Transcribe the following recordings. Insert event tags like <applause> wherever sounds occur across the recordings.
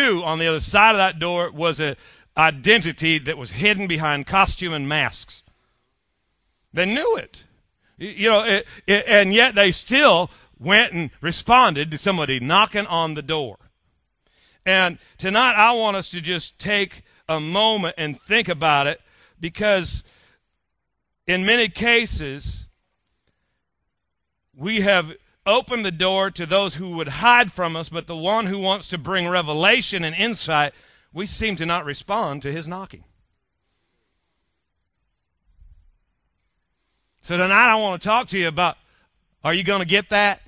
knew on the other side of that door was an identity that was hidden behind costume and masks. They knew it. You know, it, it, and yet they still went and responded to somebody knocking on the door. And tonight I want us to just take a moment and think about it because in many cases we have opened the door to those who would hide from us, but the one who wants to bring revelation and insight, we seem to not respond to his knocking. So tonight I want to talk to you about are you going to get that?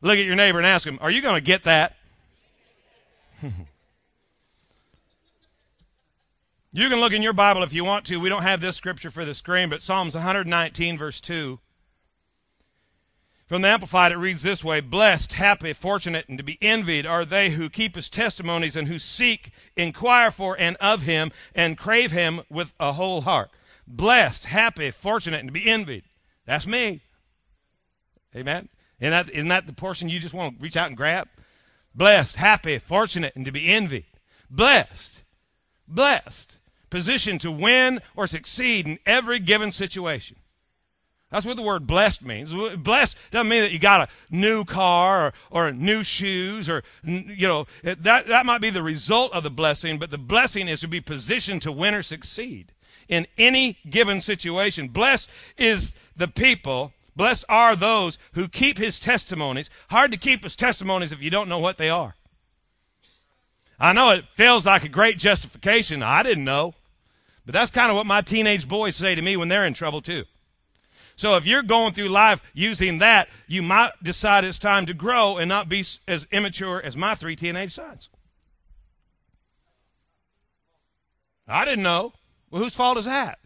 Look at your neighbor and ask him, Are you going to get that? <laughs> you can look in your Bible if you want to. We don't have this scripture for the screen, but Psalms 119, verse 2. From the Amplified, it reads this way Blessed, happy, fortunate, and to be envied are they who keep his testimonies and who seek, inquire for, and of him, and crave him with a whole heart. Blessed, happy, fortunate, and to be envied. That's me. Amen. Isn't that, isn't that the portion you just want to reach out and grab? Blessed, happy, fortunate, and to be envied. Blessed, blessed, positioned to win or succeed in every given situation. That's what the word blessed means. Blessed doesn't mean that you got a new car or, or new shoes or, you know, that, that might be the result of the blessing, but the blessing is to be positioned to win or succeed in any given situation. Blessed is the people Blessed are those who keep his testimonies. Hard to keep his testimonies if you don't know what they are. I know it feels like a great justification. I didn't know. But that's kind of what my teenage boys say to me when they're in trouble, too. So if you're going through life using that, you might decide it's time to grow and not be as immature as my three teenage sons. I didn't know. Well, whose fault is that?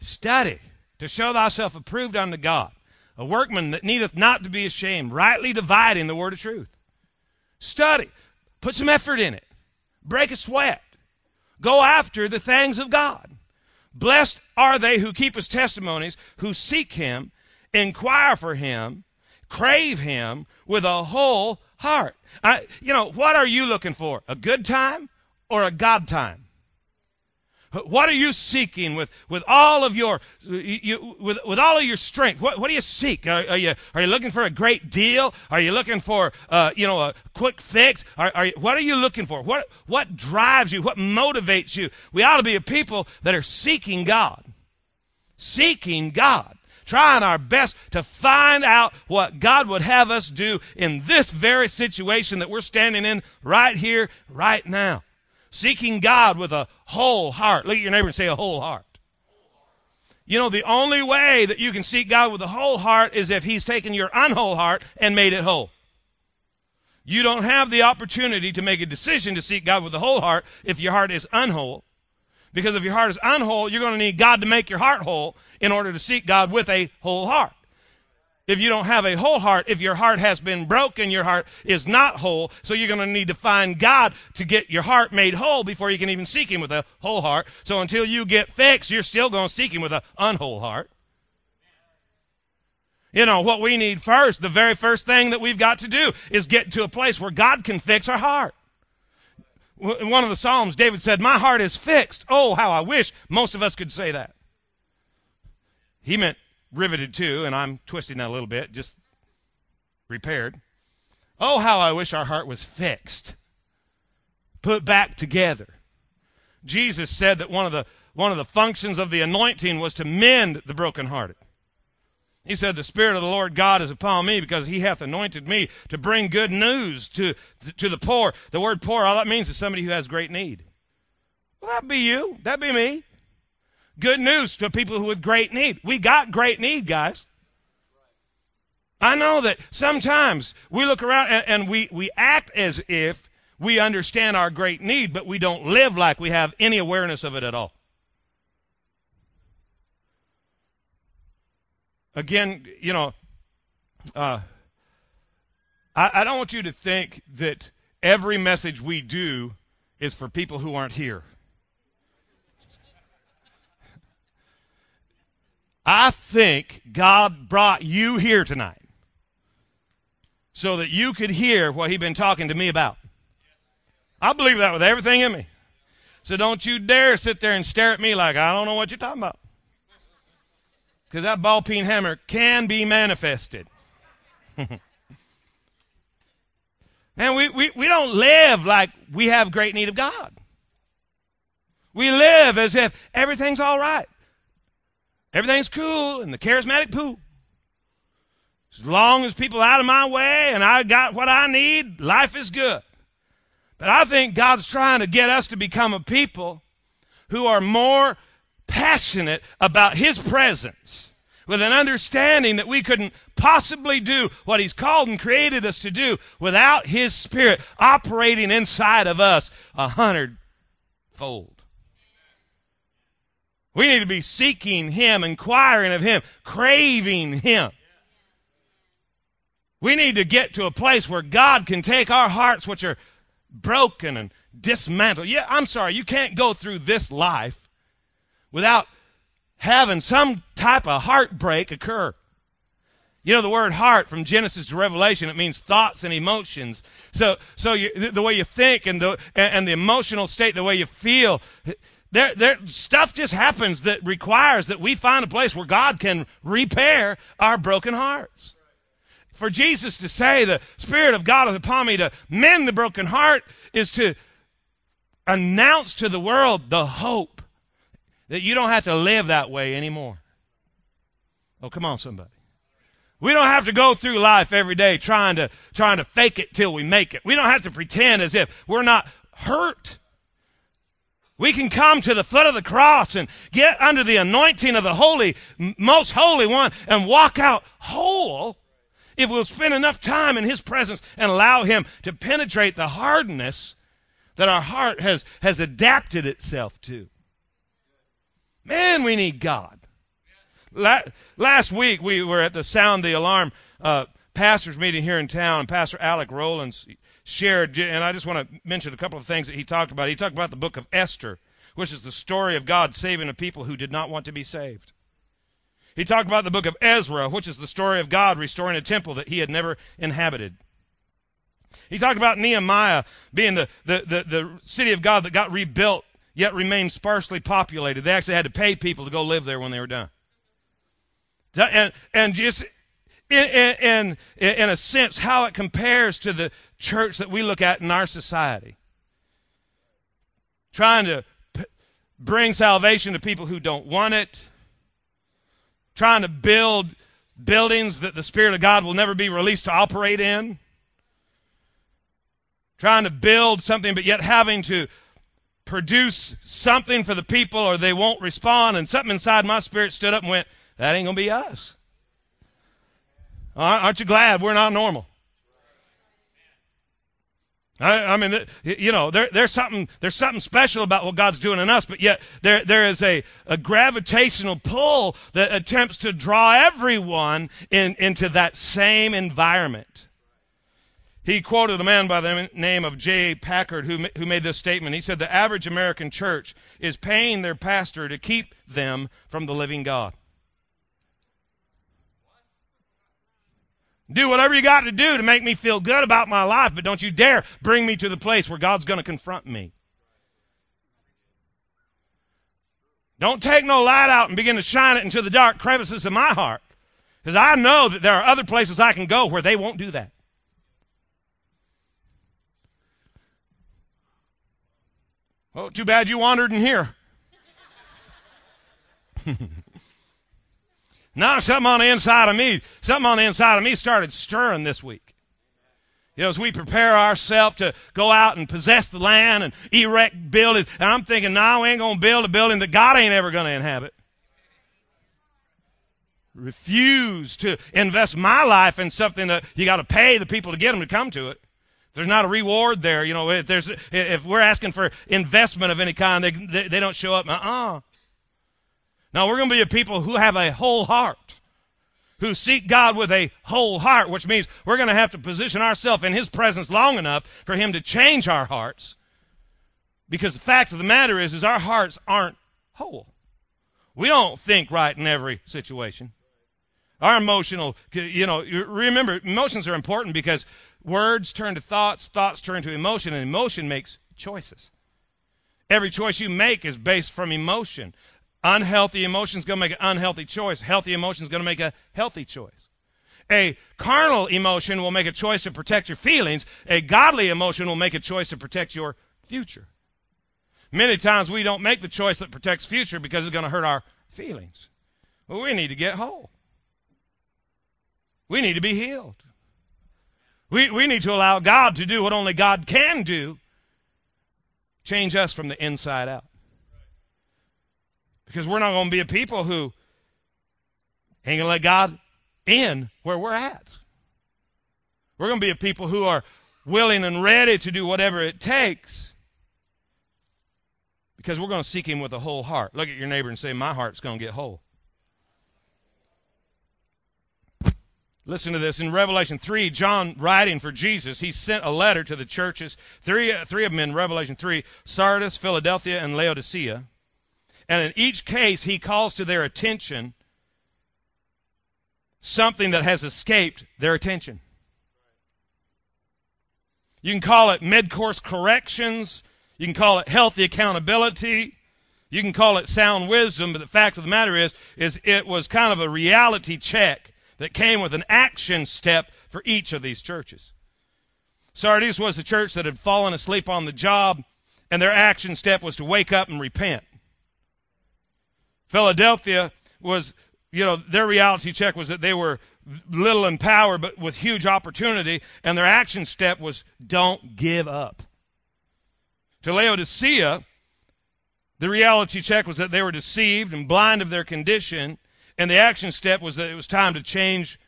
Study to show thyself approved unto God, a workman that needeth not to be ashamed, rightly dividing the word of truth. Study. Put some effort in it. Break a sweat. Go after the things of God. Blessed are they who keep his testimonies, who seek him, inquire for him, crave him with a whole heart. I, you know, what are you looking for? A good time or a God time? What are you seeking with, with all of your you, with, with all of your strength? What, what do you seek? Are, are, you are you looking for a great deal? Are you looking for uh, you know a quick fix? Are, are you, what are you looking for? What what drives you? What motivates you? We ought to be a people that are seeking God, seeking God, trying our best to find out what God would have us do in this very situation that we're standing in right here, right now seeking God with a whole heart. Look at your neighbor and say a whole heart. You know, the only way that you can seek God with a whole heart is if He's taken your unwhole heart and made it whole. You don't have the opportunity to make a decision to seek God with a whole heart if your heart is unwhole. Because if your heart is unwhole, you're going to need God to make your heart whole in order to seek God with a whole heart if you don't have a whole heart, if your heart has been broken, your heart is not whole. So you're going to need to find God to get your heart made whole before you can even seek Him with a whole heart. So until you get fixed, you're still going to seek Him with an unwhole heart. You know, what we need first, the very first thing that we've got to do is get to a place where God can fix our heart. In one of the Psalms, David said, My heart is fixed. Oh, how I wish most of us could say that. He meant riveted to, and I'm twisting that a little bit, just repaired. Oh, how I wish our heart was fixed, put back together. Jesus said that one of the one of the functions of the anointing was to mend the brokenhearted. He said, The Spirit of the Lord God is upon me because he hath anointed me to bring good news to, to the poor. The word poor, all that means is somebody who has great need. Well, that'd be you. That'd be me. Good news to people with great need. We got great need, guys. I know that sometimes we look around and, and, we, we act as if we understand our great need, but we don't live like we have any awareness of it at all. Again, you know, uh, I, I don't want you to think that every message we do is for people who aren't here. I think God brought you here tonight so that you could hear what He's been talking to me about. I believe that with everything in me. So don't you dare sit there and stare at me like I don't know what you're talking about. Because that ball peen hammer can be manifested. <laughs> Man, we, we, we don't live like we have great need of God. We live as if everything's all right. Everything's cool in the charismatic pool. As long as people out of my way and I got what I need, life is good. But I think God's trying to get us to become a people who are more passionate about His presence with an understanding that we couldn't possibly do what He's called and created us to do without His Spirit operating inside of us a hundredfold. We need to be seeking Him, inquiring of Him, craving Him. We need to get to a place where God can take our hearts, which are broken and dismantled. Yeah, I'm sorry, you can't go through this life without having some type of heartbreak occur. You know the word heart from Genesis to Revelation. It means thoughts and emotions. So, so you, the, the, way you think and the and, and, the emotional state, the way you feel, there, there stuff just happens that requires that we find a place where God can repair our broken hearts for Jesus to say the Spirit of God is upon me to mend the broken heart is to announce to the world the hope that you don't have to live that way anymore. Oh, come on, somebody. We don't have to go through life every day trying to, trying to fake it till we make it. We don't have to pretend as if we're not hurt. We can come to the foot of the cross and get under the anointing of the holy, most holy one and walk out whole if we'll spend enough time in His presence and allow Him to penetrate the hardness that our heart has, has adapted itself to. Man, we need God. La- last week we were at the Sound the Alarm uh, pastors meeting here in town, Pastor Alec Rollins shared, and I just want to mention a couple of things that he talked about. He talked about the book of Esther, which is the story of God saving a people who did not want to be saved. He talked about the book of Ezra, which is the story of God restoring a temple that he had never inhabited. He talked about Nehemiah being the, the, the, the city of God that got rebuilt, yet remained sparsely populated. They actually had to pay people to go live there when they were done. And, and just in, in, in a sense, how it compares to the church that we look at in our society. Trying to p- bring salvation to people who don't want it, trying to build buildings that the Spirit of God will never be released to operate in, trying to build something, but yet having to produce something for the people or they won't respond. And something inside my spirit stood up and went, That ain't going to be us. Aren't you glad we're not normal? I, I, mean, you know, there, there's something there's something special about what God's doing in us, but yet there there is a, a gravitational pull that attempts to draw everyone in, into that same environment. He quoted a man by the name of J. Packard who who made this statement. He said, "The average American church is paying their pastor to keep them from the living God." Do whatever you got to do to make me feel good about my life, but don't you dare bring me to the place where God's going to confront me. Don't take no light out and begin to shine it into the dark crevices of my heart. Because I know that there are other places I can go where they won't do that. Oh, too bad you wandered in here. <laughs> Now something on the inside of me, something on the inside of me started stirring this week. You know, as we prepare ourselves to go out and possess the land and erect buildings, and I'm thinking, no, we ain't going to build a building that God ain't ever going to inhabit. Refuse to invest my life in something that you got to pay the people to get them to come to it. If there's not a reward there, you know, if there's if we're asking for investment of any kind, they they, they don't show up. Uh-uh. Now, we're going to be a people who have a whole heart, who seek God with a whole heart, which means we're going to have to position ourselves in His presence long enough for Him to change our hearts. Because the fact of the matter is, is our hearts aren't whole. We don't think right in every situation. Our emotional, you know, remember, emotions are important because words turn to thoughts, thoughts turn to emotion, and emotion makes choices. Every choice you make is based from emotion. Unhealthy emotion is going to make an unhealthy choice. Healthy emotion is going to make a healthy choice. A carnal emotion will make a choice to protect your feelings. A godly emotion will make a choice to protect your future. Many times we don't make the choice that protects future because it's going to hurt our feelings. Well, we need to get whole. We need to be healed. We, we need to allow God to do what only God can do change us from the inside out. Because we're not going to be a people who ain't going to let God in where we're at. We're going to be a people who are willing and ready to do whatever it takes because we're going to seek Him with a whole heart. Look at your neighbor and say, My heart's going to get whole. Listen to this. In Revelation 3, John writing for Jesus, he sent a letter to the churches, three, three of them in Revelation 3 Sardis, Philadelphia, and Laodicea. And in each case, he calls to their attention something that has escaped their attention. You can call it mid course corrections, you can call it healthy accountability. You can call it sound wisdom, but the fact of the matter is, is it was kind of a reality check that came with an action step for each of these churches. Sardis was the church that had fallen asleep on the job, and their action step was to wake up and repent. Philadelphia was, you know, their reality check was that they were little in power but with huge opportunity, and their action step was don't give up. To Laodicea, the reality check was that they were deceived and blind of their condition, and the action step was that it was time to change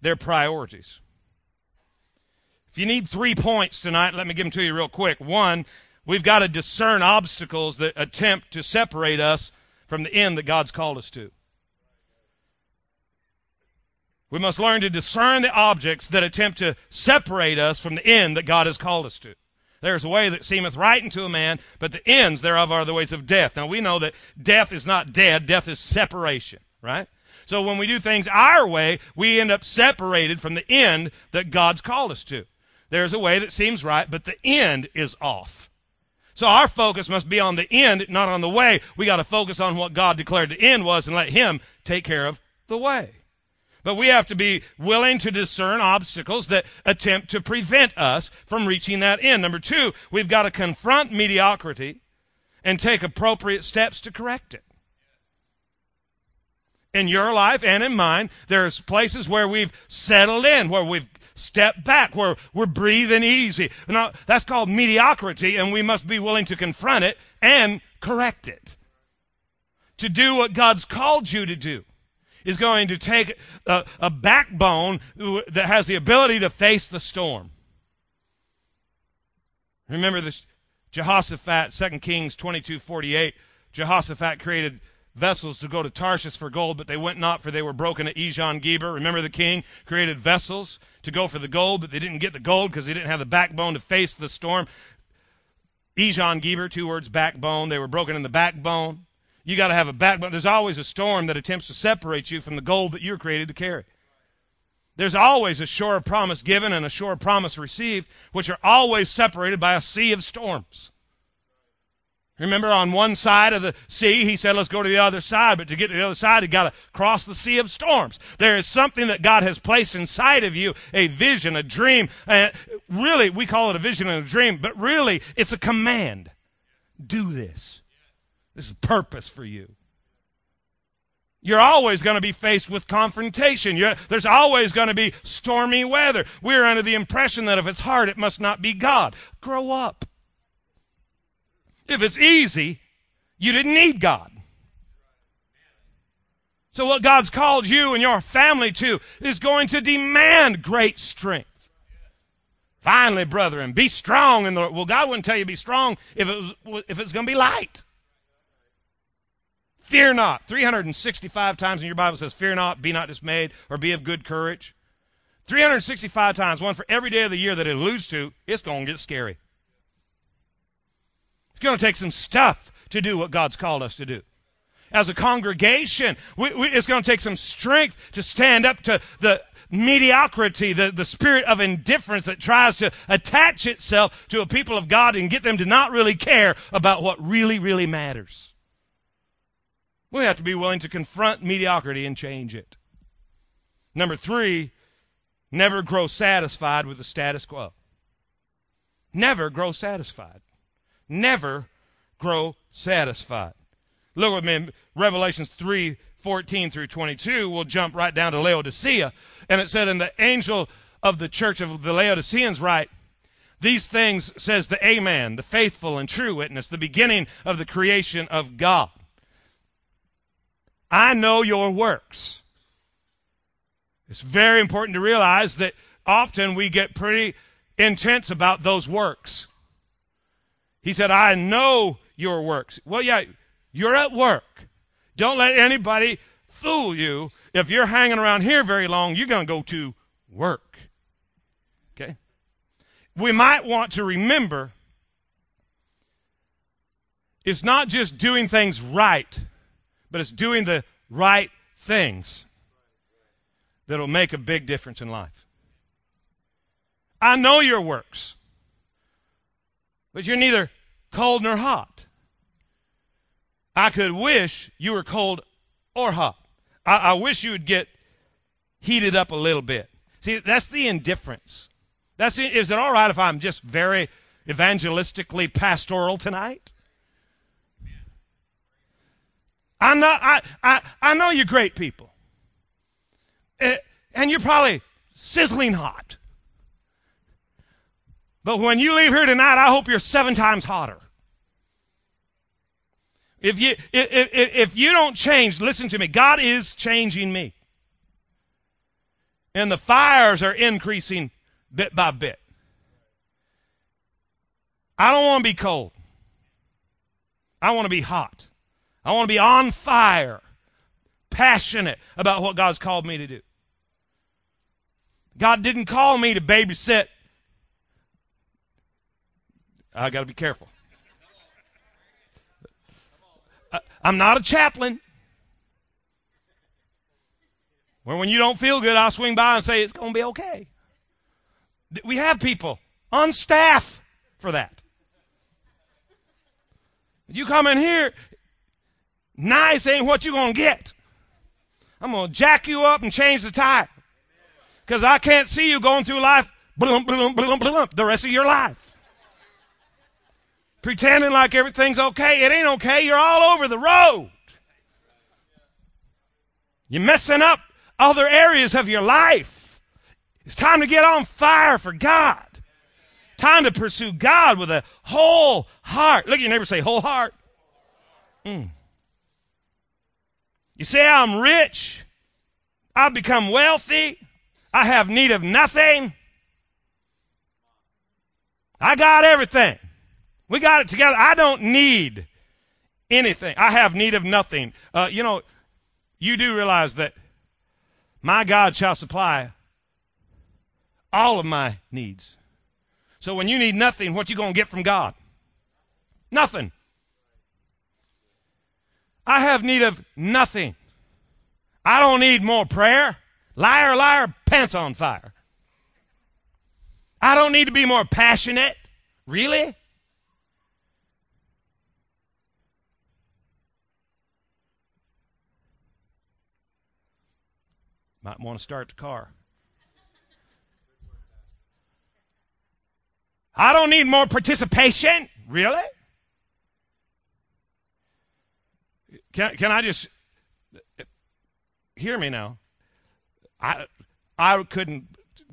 their priorities. If you need three points tonight, let me give them to you real quick. One, we've got to discern obstacles that attempt to separate us from the end that God's called us to. We must learn to discern the objects that attempt to separate us from the end that God has called us to. There's a way that seemeth right unto a man, but the ends thereof are the ways of death. Now we know that death is not dead, death is separation, right? So when we do things our way, we end up separated from the end that God's called us to. There's a way that seems right, but the end is off. So our focus must be on the end, not on the way. We got to focus on what God declared the end was and let Him take care of the way. But we have to be willing to discern obstacles that attempt to prevent us from reaching that end. Number two, we've got to confront mediocrity and take appropriate steps to correct it in your life and in mine, there's places where we've settled in, where we've stepped back, where we're breathing easy. Now, that's called mediocrity, and we must be willing to confront it and correct it. To do what God's called you to do is going to take a, a backbone that has the ability to face the storm. Remember this Jehoshaphat, 2 Kings 22 48. Jehoshaphat created vessels to go to Tarshish for gold, but they went not, for they were broken at Ezion Geber. Remember, the king created vessels to go for the gold, but they didn't get the gold because they didn't have the backbone to face the storm. Ezion Geber, two words, backbone. They were broken in the backbone. You got to have a backbone. There's always a storm that attempts to separate you from the gold that you're created to carry. There's always a sure promise given and a sure promise received, which are always separated by a sea of storms. Remember, on one side of the sea, he said, let's go to the other side. But to get to the other side, you got to cross the sea of storms. There is something that God has placed inside of you a vision, a dream. Uh, really, we call it a vision and a dream, but really, it's a command. Do this. This is purpose for you. You're always going to be faced with confrontation. You're, there's always going to be stormy weather. We're under the impression that if it's hard, it must not be God. Grow up. If it's easy, you didn't need God. So, what God's called you and your family to is going to demand great strength. Finally, brethren, be strong in the Lord. Well, God wouldn't tell you be strong if it was if it's going to be light. Fear not. 365 times in your Bible says, Fear not, be not dismayed, or be of good courage. 365 times, one for every day of the year that it alludes to, it's going to get scary. It's going to take some stuff to do what God's called us to do. as a congregation. We, we, it's going to take some strength to stand up to the mediocrity, the, the spirit of indifference that tries to attach itself to a people of God and get them to not really care about what really, really matters. We have to be willing to confront mediocrity and change it. Number three, never grow satisfied with the status quo. Never grow satisfied. Never grow satisfied. Look with me in Revelations 3 14 through 22. We'll jump right down to Laodicea. And it said, And the angel of the church of the Laodiceans write, These things says the Amen, the faithful and true witness, the beginning of the creation of God. I know your works. It's very important to realize that often we get pretty intense about those works. He said, I know your works. Well, yeah, you're at work. Don't let anybody fool you. If you're hanging around here very long, you're going to go to work. Okay? We might want to remember it's not just doing things right, but it's doing the right things that'll make a big difference in life. I know your works, but you're neither cold nor hot. I could wish you were cold or hot. I, I wish you would get heated up a little bit. See, that's the indifference. That's the, is it all right if I'm just very evangelistically pastoral tonight? I know, I, I, I know you're great people. Uh, and you're probably sizzling hot. But when you leave here tonight, I hope you're seven times hotter. If you, if, if, if you don't change, listen to me. God is changing me. And the fires are increasing bit by bit. I don't want to be cold. I want to be hot. I want to be on fire, passionate about what God's called me to do. God didn't call me to babysit. I got to be careful. I'm not a chaplain. Where when you don't feel good, I'll swing by and say, it's going to be okay. We have people on staff for that. You come in here, nice ain't what you're going to get. I'm going to jack you up and change the tire. Because I can't see you going through life blum, blum, blum, blum, the rest of your life pretending like everything's okay. It ain't okay. You're all over the road. You're messing up other areas of your life. It's time to get on fire for God. Time to pursue God with a whole heart. Look at your neighbor say, whole heart. Mm. You say, I'm rich. I've become wealthy. I have need of nothing. I got everything. We got it together. I don't need anything. I have need of nothing. Uh, you know, you do realize that my God shall supply all of my needs. So when you need nothing, what you going to get from God? Nothing. I have need of nothing. I don't need more prayer. Liar, liar, pants on fire. I don't need to be more passionate. Really? Might want to start the car. I don't need more participation. Really? Can, can I just hear me now? I I couldn't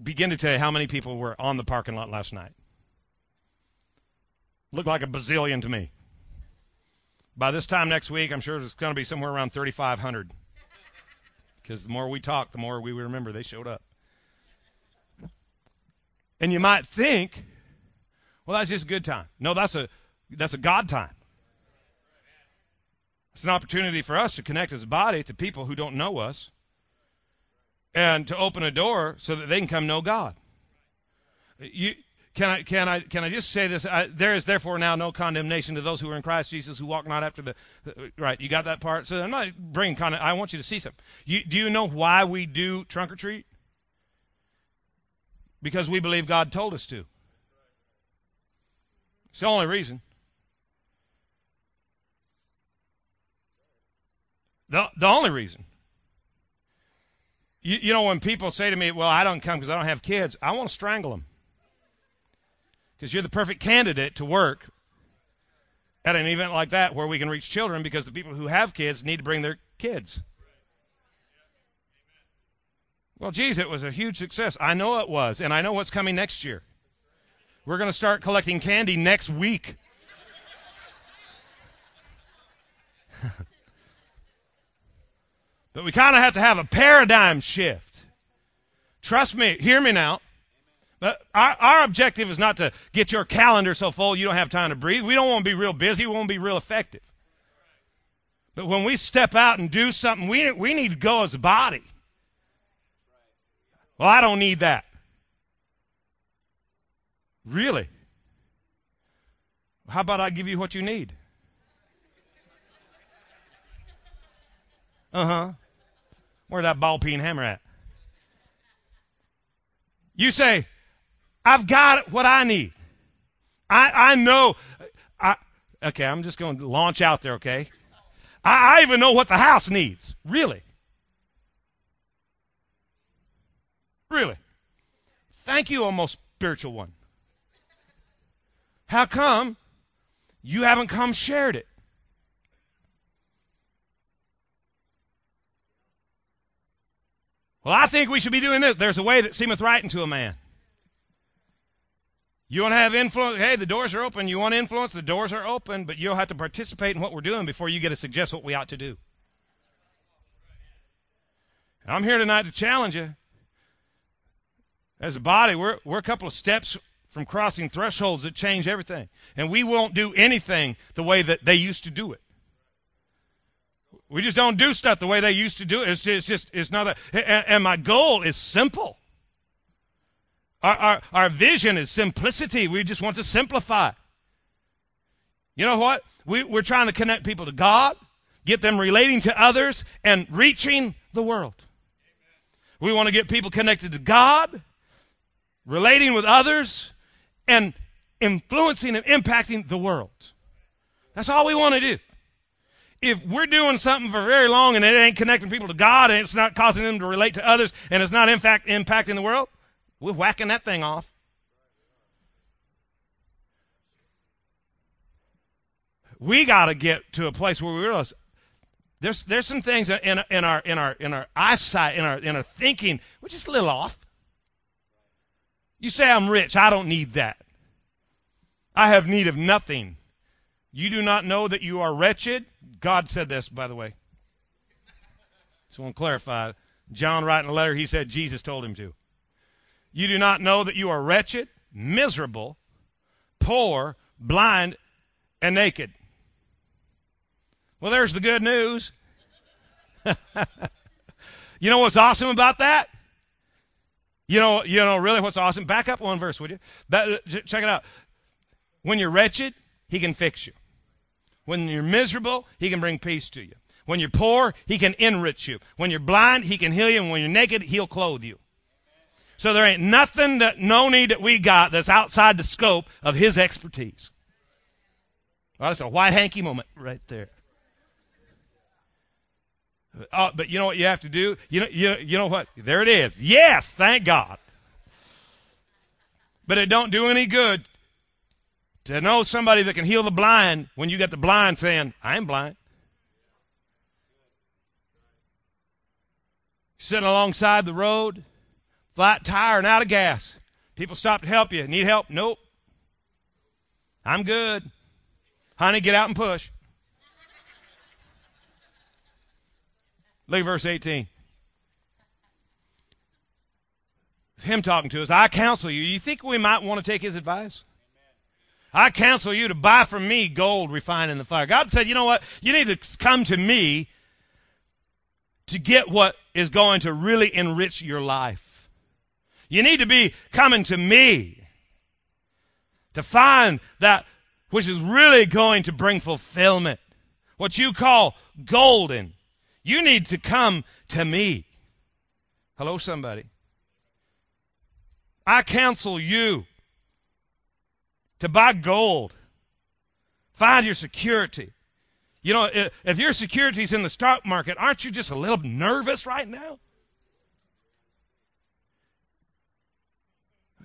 begin to tell you how many people were on the parking lot last night. Looked like a bazillion to me. By this time next week, I'm sure it's going to be somewhere around 3,500 because the more we talk, the more we remember they showed up. And you might think, well, that's just a good time. No, that's a that's a God time. It's an opportunity for us to connect as a body to people who don't know us and to open a door so that they can come know God. You can I can I can I just say this? I, there is therefore now no condemnation to those who are in Christ Jesus who walk not after the, the right. You got that part. So I'm not bringing kind I want you to see something. You, do you know why we do trunk or treat? Because we believe God told us to. It's the only reason. The, the only reason. You, you know, when people say to me, well, I don't come because I don't have kids, I want to strangle them. Because you're the perfect candidate to work at an event like that where we can reach children because the people who have kids need to bring their kids. Well, geez, it was a huge success. I know it was, and I know what's coming next year. We're going to start collecting candy next week. <laughs> but we kind of have to have a paradigm shift. Trust me, hear me now. But our, our objective is not to get your calendar so full you don't have time to breathe. We don't want to be real busy. We want to be real effective. But when we step out and do something, we, we need to go as a body. Well, I don't need that. Really? How about I give you what you need? Uh huh. Where's that ball peen hammer at? You say, I've got what I need. I, I know. I, okay, I'm just going to launch out there, okay? I, I even know what the house needs. Really? Really? Thank you, almost spiritual one. How come you haven't come shared it? Well, I think we should be doing this. There's a way that seemeth right unto a man. You want to have influence? Hey, the doors are open. You want influence? The doors are open, but you'll have to participate in what we're doing before you get to suggest what we ought to do. I'm here tonight to challenge you. As a body, we're, we're a couple of steps from crossing thresholds that change everything. And we won't do anything the way that they used to do it. We just don't do stuff the way they used to do it. It's just, it's, just, it's not a, and, and my goal is simple. Our, our, our vision is simplicity. We just want to simplify. You know what? We, we're trying to connect people to God, get them relating to others, and reaching the world. We want to get people connected to God, relating with others, and influencing and impacting the world. That's all we want to do. If we're doing something for very long and it ain't connecting people to God and it's not causing them to relate to others and it's not in fact impacting the world, we're whacking that thing off. We got to get to a place where we realize there's there's some things in, in our in our in our eyesight in our in our thinking we're just a little off. You say I'm rich, I don't need that. I have need of nothing. You do not know that you are wretched. God said this, by the way. Just want to clarify. John writing a letter, he said Jesus told him to. You do not know that you are wretched, miserable, poor, blind, and naked. Well, there's the good news. <laughs> you know what's awesome about that? You know, you know, really what's awesome? Back up one verse, would you? check it out. When you're wretched, he can fix you. When you're miserable, he can bring peace to you. When you're poor, he can enrich you. When you're blind, he can heal you. And when you're naked, he'll clothe you. So there ain't nothing that, no need that we got that's outside the scope of his expertise. Well, that's a white hanky moment right there. Uh, but you know what you have to do? You know, you, you know what? There it is. Yes, thank God. But it don't do any good to know somebody that can heal the blind when you got the blind saying, I'm blind. Sitting alongside the road, flat tire and out of gas. People stop to help you. Need help? Nope. I'm good. Honey, get out and push. Look at verse 18. It's him talking to us. I counsel you. You think we might want to take his advice? I counsel you to buy from me gold refined in the fire. God said, you know what? You need to come to me to get what is going to really enrich your life. You need to be coming to me to find that which is really going to bring fulfillment, what you call golden, you need to come to me. Hello, somebody. I counsel you to buy gold. Find your security. You know, if your security's in the stock market, aren't you just a little nervous right now?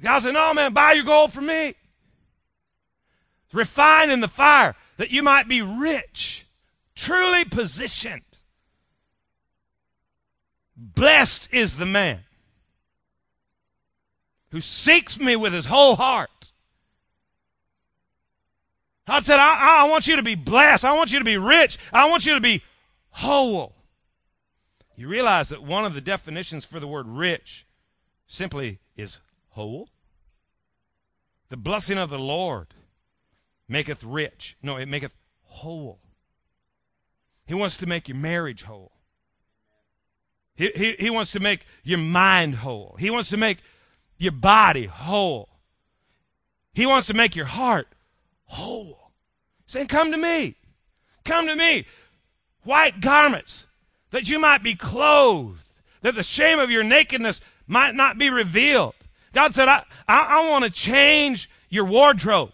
God said, No, man, buy your gold from me. Refine in the fire that you might be rich, truly positioned. Blessed is the man who seeks me with his whole heart. God said, I, I want you to be blessed. I want you to be rich. I want you to be whole. You realize that one of the definitions for the word rich simply is whole. The blessing of the Lord maketh rich. No, it maketh whole. He wants to make your marriage whole. He, he, he wants to make your mind whole. He wants to make your body whole. He wants to make your heart whole. Saying, Come to me. Come to me. White garments, that you might be clothed, that the shame of your nakedness might not be revealed. God said, I, I, I want to change your wardrobe.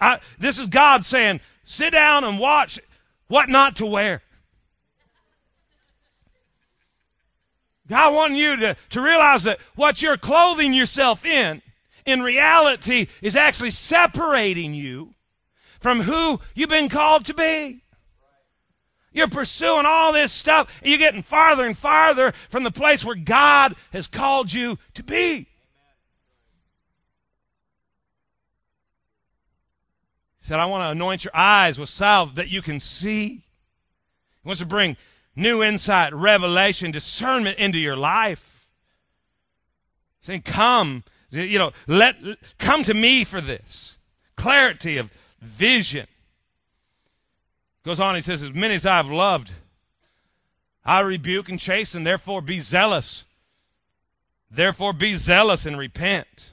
I, this is God saying, sit down and watch what not to wear. God wanting you to, to realize that what you're clothing yourself in, in reality, is actually separating you from who you've been called to be. You're pursuing all this stuff, and you're getting farther and farther from the place where God has called you to be. Said, I want to anoint your eyes with salve that you can see. He wants to bring new insight, revelation, discernment into your life. Saying, come, you know, let, come to me for this. Clarity of vision. Goes on, he says, as many as I have loved, I rebuke and chasten, therefore be zealous. Therefore be zealous and repent.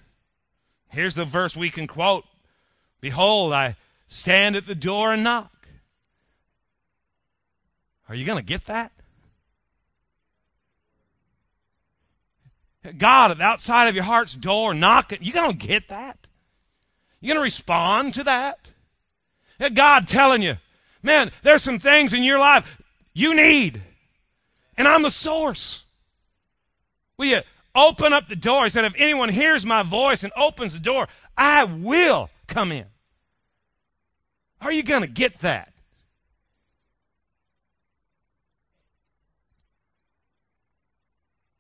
Here's the verse we can quote. Behold, I stand at the door and knock. Are you going to get that? God at the outside of your heart's door knocking. You going to get that? You going to respond to that? God telling you, man, there's some things in your life you need, and I'm the source. Will you open up the door? He said, if anyone hears my voice and opens the door, I will come in. Are you going to get that?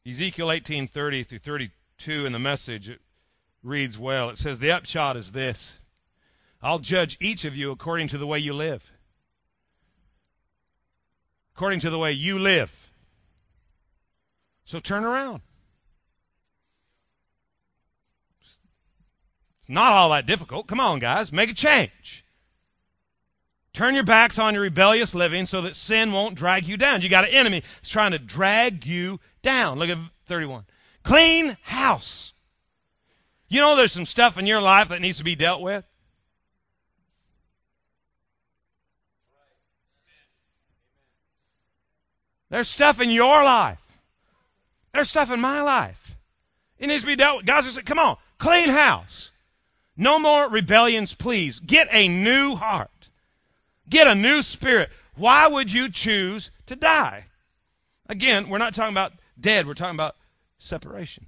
Ezekiel 18:30 through 32 in the message it reads well. It says the upshot is this. I'll judge each of you according to the way you live. According to the way you live. So turn around. It's not all that difficult. Come on, guys, make a change. Turn your backs on your rebellious living so that sin won't drag you down. You got an enemy that's trying to drag you down. Look at 31. Clean house. You know there's some stuff in your life that needs to be dealt with? There's stuff in your life. There's stuff in my life. It needs to be dealt with. Are saying, come on, clean house. No more rebellions, please. Get a new heart. Get a new spirit. Why would you choose to die? Again, we're not talking about dead, we're talking about separation.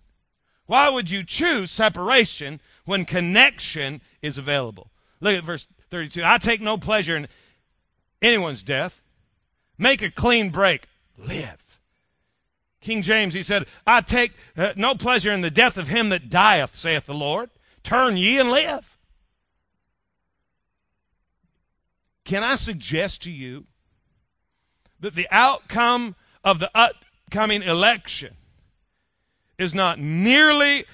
Why would you choose separation when connection is available? Look at verse 32. I take no pleasure in anyone's death. Make a clean break. Live. King James, he said, I take uh, no pleasure in the death of him that dieth, saith the Lord. Turn ye and live. Can I suggest to you that the outcome of the upcoming election is not nearly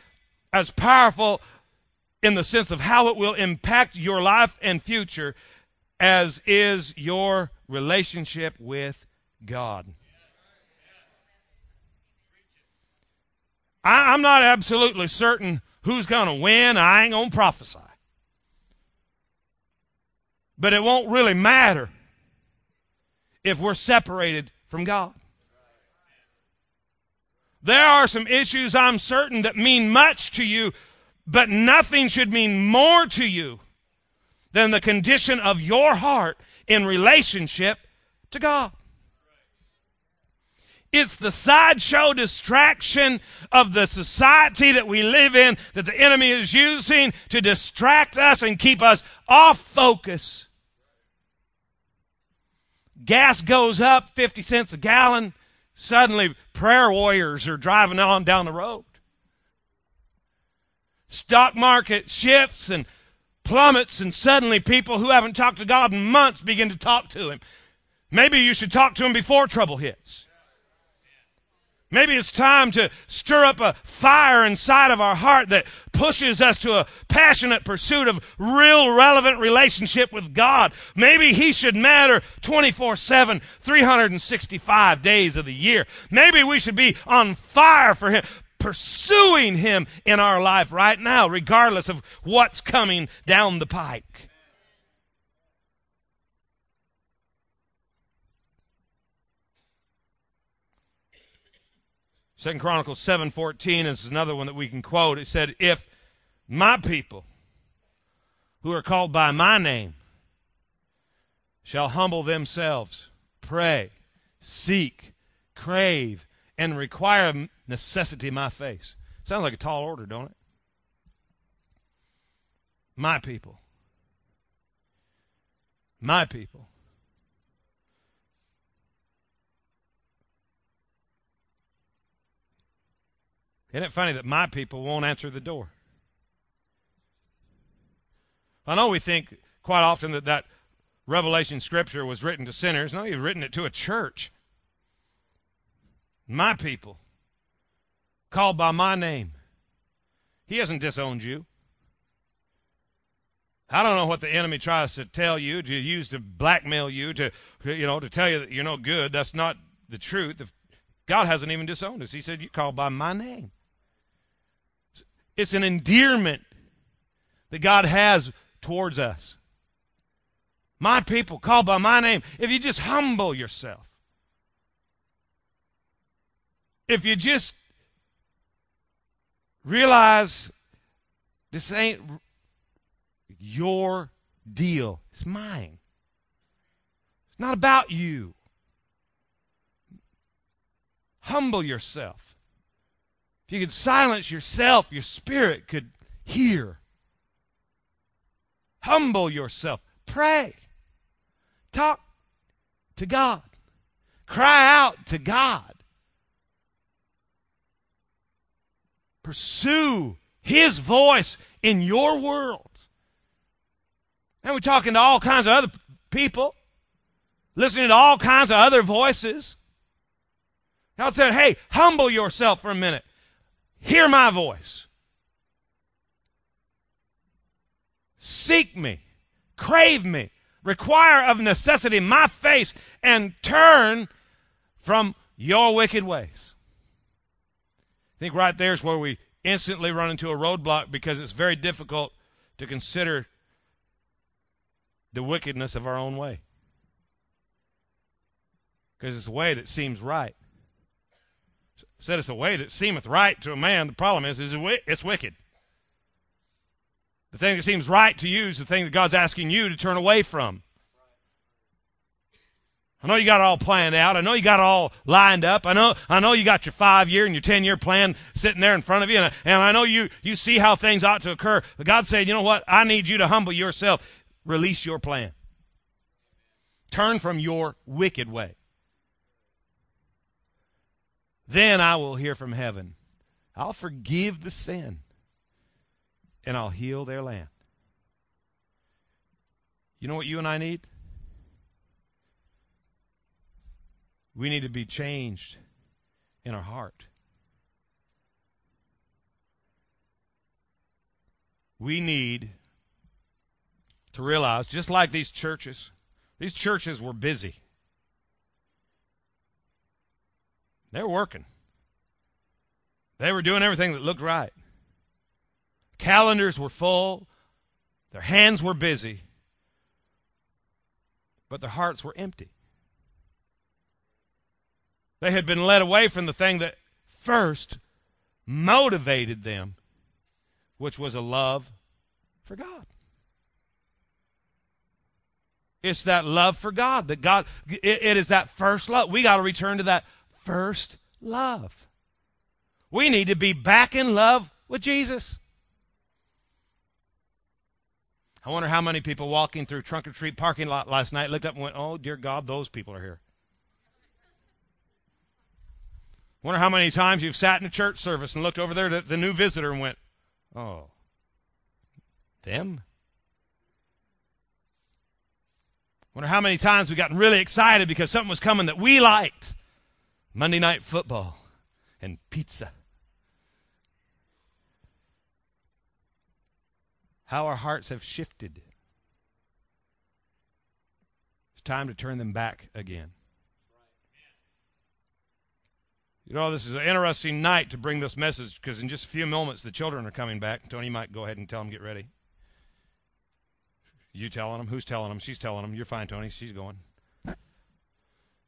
as powerful in the sense of how it will impact your life and future as is your relationship with God. I, am not absolutely certain who's going to win. I ain't going to prophesy. But it won't really matter if we're separated from God. There are some issues I'm certain that mean much to you, but nothing should mean more to you than the condition of your heart in relationship to God. It's the sideshow distraction of the society that we live in that the enemy is using to distract us and keep us off focus. Gas goes up 50 cents a gallon. Suddenly, prayer warriors are driving on down the road. Stock market shifts and plummets, and suddenly people who haven't talked to God in months begin to talk to Him. Maybe you should talk to Him before trouble hits. Maybe it's time to stir up a fire inside of our heart that pushes us to a passionate pursuit of real relevant relationship with God. Maybe He should matter 24 7, 365 days of the year. Maybe we should be on fire for Him, pursuing Him in our life right now, regardless of what's coming down the pike. Second Chronicles 7:14 is another one that we can quote. It said, "If my people who are called by my name shall humble themselves, pray, seek, crave, and require necessity my face." Sounds like a tall order, don't it? My people. My people Isn't it funny that my people won't answer the door? I know we think quite often that that Revelation scripture was written to sinners. No, you've written it to a church. My people, called by my name. He hasn't disowned you. I don't know what the enemy tries to tell you, to use to blackmail you, to you know, to tell you that you're no good. That's not the truth. God hasn't even disowned us. He said, "You called by my name." It's an endearment that God has towards us. My people called by my name, if you just humble yourself, if you just realize this ain't your deal, it's mine. It's not about you. Humble yourself. If you could silence yourself, your spirit could hear. Humble yourself. Pray. Talk to God. Cry out to God. Pursue His voice in your world. And we're talking to all kinds of other people, listening to all kinds of other voices. God said, hey, humble yourself for a minute. Hear my voice. Seek me, crave me, require of necessity my face, and turn from your wicked ways. I think right there is where we instantly run into a roadblock because it's very difficult to consider the wickedness of our own way. Because it's a way that seems right said it's a way that seemeth right to a man. The problem is, is it's wicked. The thing that seems right to you is the thing that God's asking you to turn away from. I know you got it all planned out. I know you got it all lined up. I know, I know you got your five year and your 10 year plan sitting there in front of you. And, and I know you, you see how things ought to occur. But God said, you know what? I need you to humble yourself. Release your plan. Turn from your wicked way. Then I will hear from heaven. I'll forgive the sin and I'll heal their land. You know what you and I need? We need to be changed in our heart. We need to realize, just like these churches, these churches were busy. They were working. They were doing everything that looked right. Calendars were full. Their hands were busy. but their hearts were empty. They had been led away from the thing that first motivated them, which was a love for God. It's that love for God that God, it, it is that first love. We got to return to that first love. We need to be back in love with Jesus. I wonder how many people walking through Trunk or Treat parking lot last night looked up and went, Oh, dear God, those people are here. Wonder how many times you've sat in a church service and looked over there at the new visitor and went, Oh, them? Wonder how many times we gotten really excited because something was coming that we liked. Monday night football and pizza. How our hearts have shifted. It's time to turn them back again. You know, this is an interesting night to bring this message because in just a few moments the children are coming back. Tony might go ahead and tell them get ready. You telling them? Who's telling them? She's telling them. You're fine, Tony. She's going.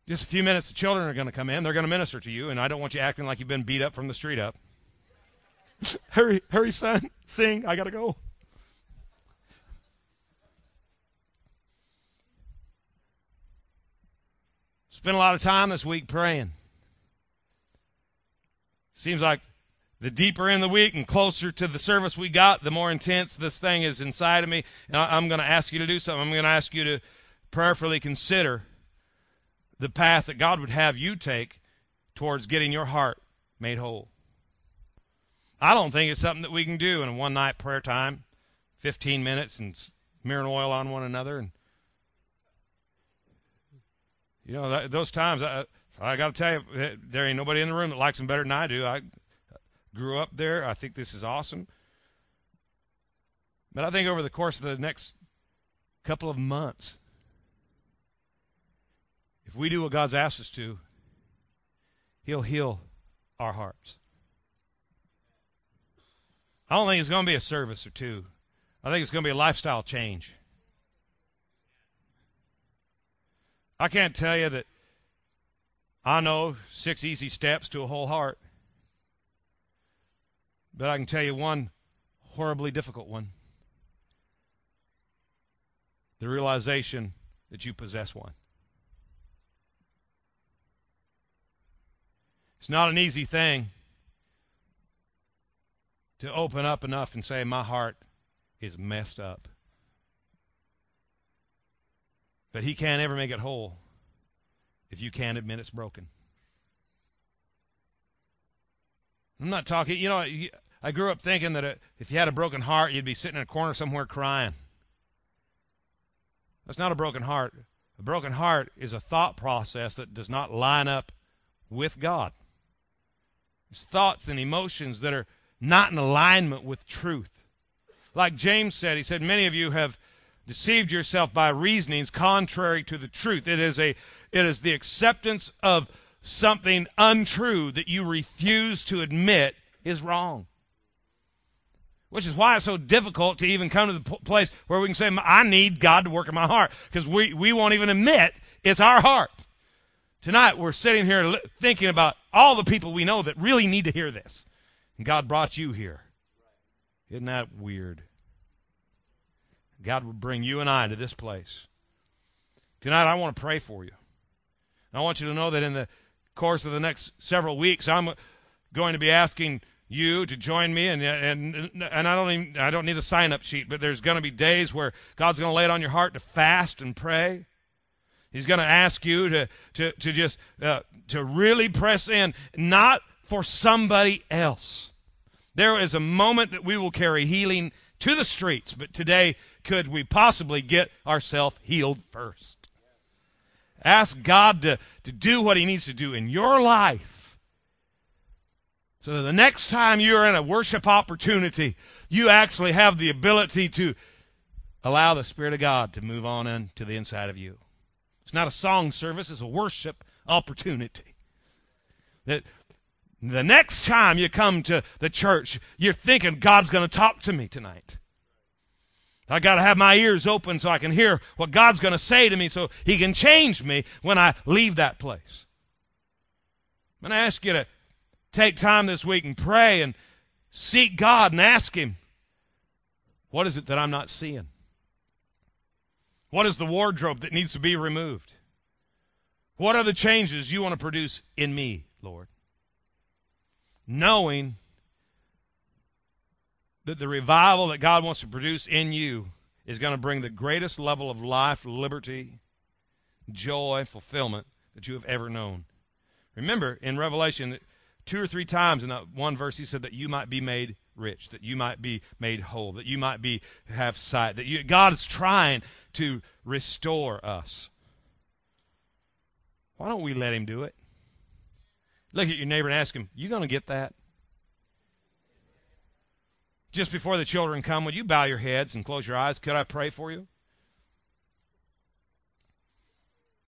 Just a few minutes, the children are going to come in. They're going to minister to you, and I don't want you acting like you've been beat up from the street up. <laughs> hurry, hurry, son. Sing. I got to go. Spent a lot of time this week praying. Seems like the deeper in the week and closer to the service we got, the more intense this thing is inside of me. And I'm going to ask you to do something. I'm going to ask you to prayerfully consider the path that God would have you take towards getting your heart made whole. I don't think it's something that we can do in a one night prayer time, 15 minutes and smearing oil on one another. And, you know, that, those times, I, I got to tell you, eh, there ain't nobody in the room that likes them better than I do. I grew up there. I think this is awesome. But I think over the course of the next couple of months, if we do what God's asked us to, He'll heal our hearts. I don't think it's going to be a service or two. I think it's going to be a lifestyle change. I can't tell you that I know six easy steps to a whole heart. But I can tell you one horribly difficult one the realization that you possess one. It's not an easy thing to open up enough and say, My heart is messed up. But He can't ever make it whole if you can't admit it's broken. I'm not talking, you know, I grew up thinking that uh, if you had a broken heart, you'd be sitting in a corner somewhere crying. That's not a broken heart. A broken heart is a thought process that does not line up with God. It's thoughts and emotions that are not in alignment with truth. Like James said, he said, Many of you have deceived yourself by reasonings contrary to the truth. It is a it is the acceptance of something untrue that you refuse to admit is wrong. Which is why it's so difficult to even come to the place where we can say, I need God to work in my heart. Because we, we won't even admit it's our heart. Tonight, we're sitting here thinking about all the people we know that really need to hear this. And God brought you here. Isn't that weird? God would bring you and I to this place. Tonight, I want to pray for you. And I want you to know that in the course of the next several weeks, I'm uh, going to be asking you to join me and uh, and uh, and I don't even I don't need a sign up sheet but there's going to be days where God's going to lay it on your heart to fast and pray he's going to ask you to to to just uh, to really press in not for somebody else there is a moment that we will carry healing to the streets but today could we possibly get ourselves healed first Ask God to, to do what He needs to do in your life. So that the next time you're in a worship opportunity, you actually have the ability to allow the Spirit of God to move on into the inside of you. It's not a song service, it's a worship opportunity. That the next time you come to the church, you're thinking, God's going to talk to me tonight. I got to have my ears open so I can hear what God's going to say to me so He can change me when I leave that place. I'm going to ask you to take time this week and pray and seek God and ask Him, what is it that I'm not seeing? What is the wardrobe that needs to be removed? What are the changes you want to produce in me, Lord? Knowing that the revival that God wants to produce in you is going to bring the greatest level of life, liberty, joy, fulfillment that you have ever known. Remember in Revelation, two or three times in that one verse, he said that you might be made rich, that you might be made whole, that you might be have sight, that you, God is trying to restore us. Why don't we let him do it? Look at your neighbor and ask him, You to get that? Just before the children come, would you bow your heads and close your eyes? Could I pray for you?